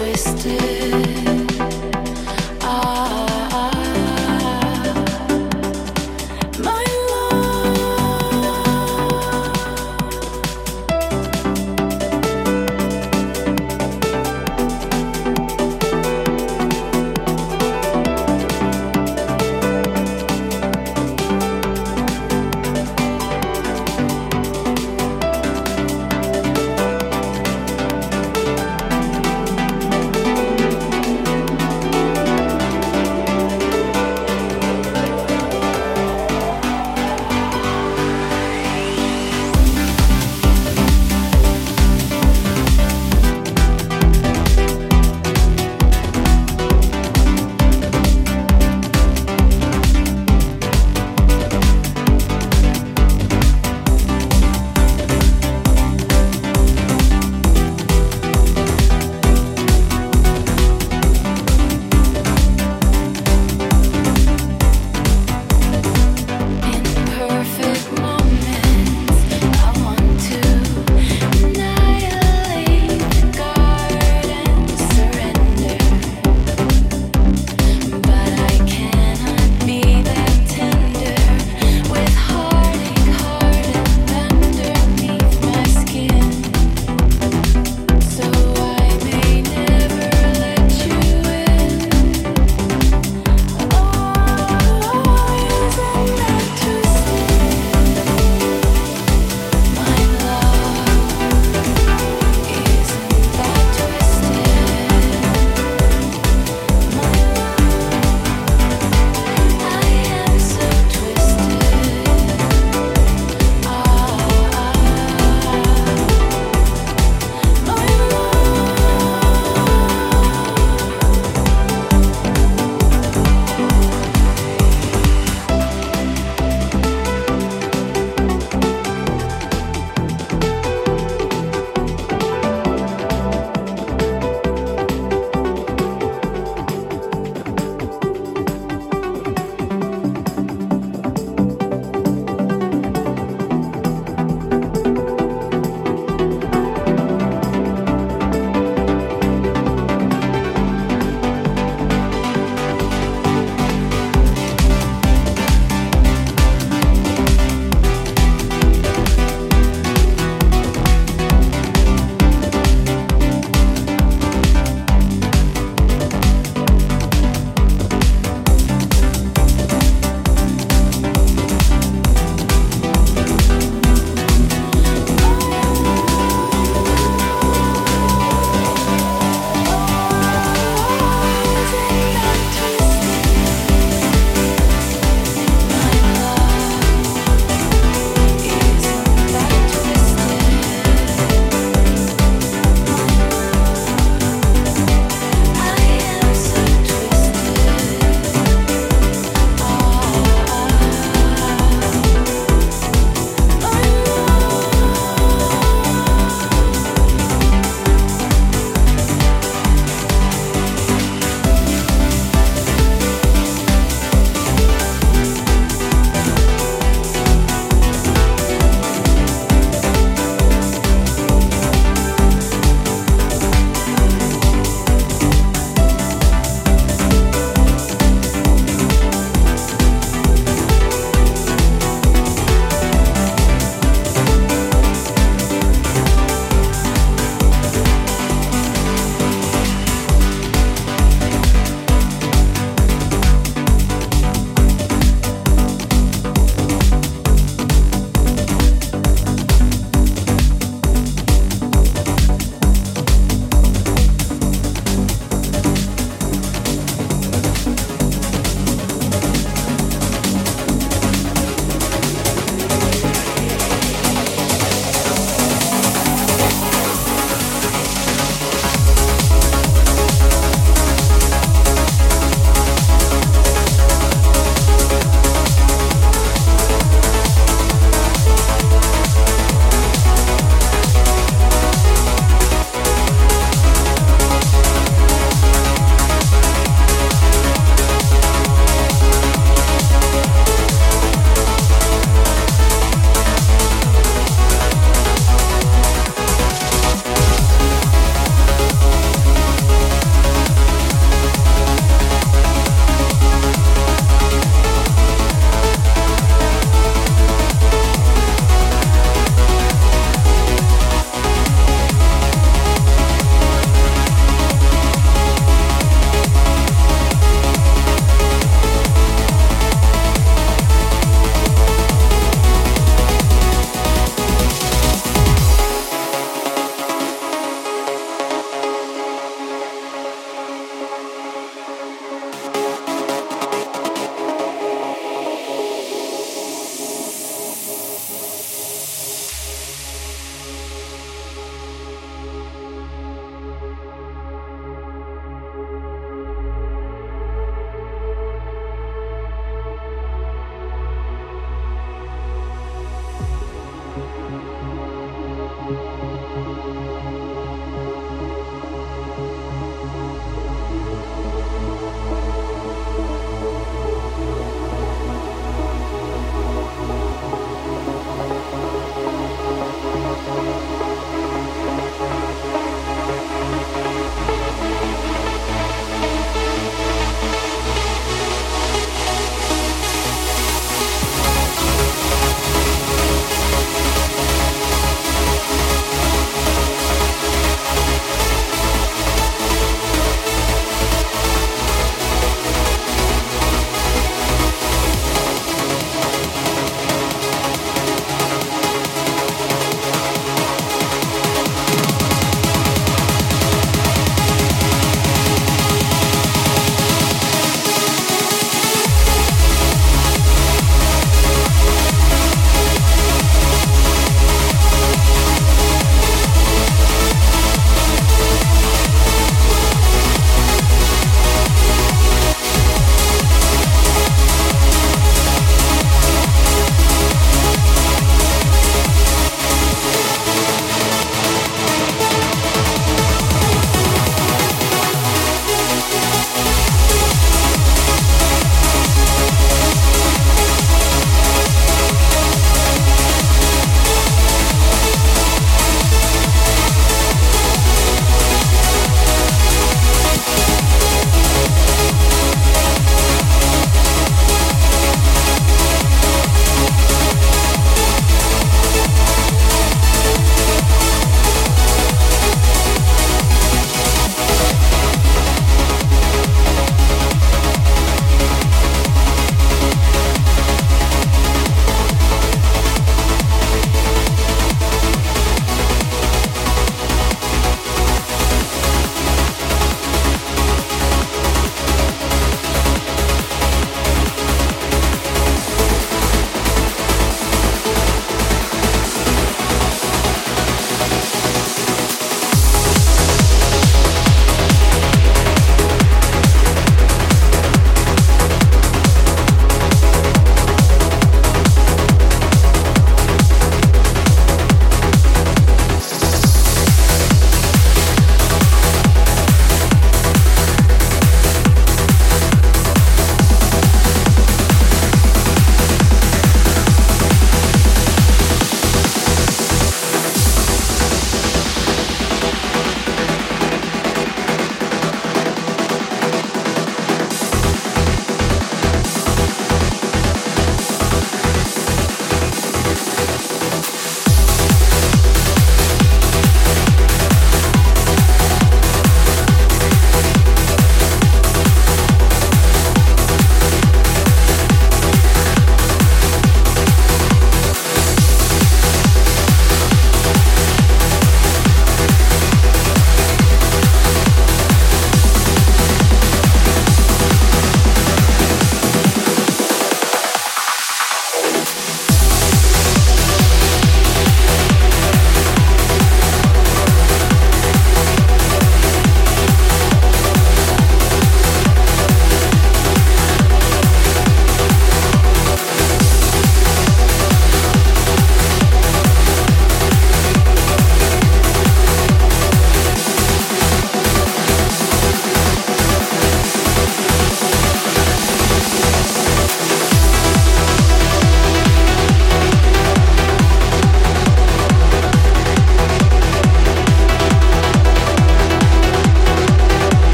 twisted.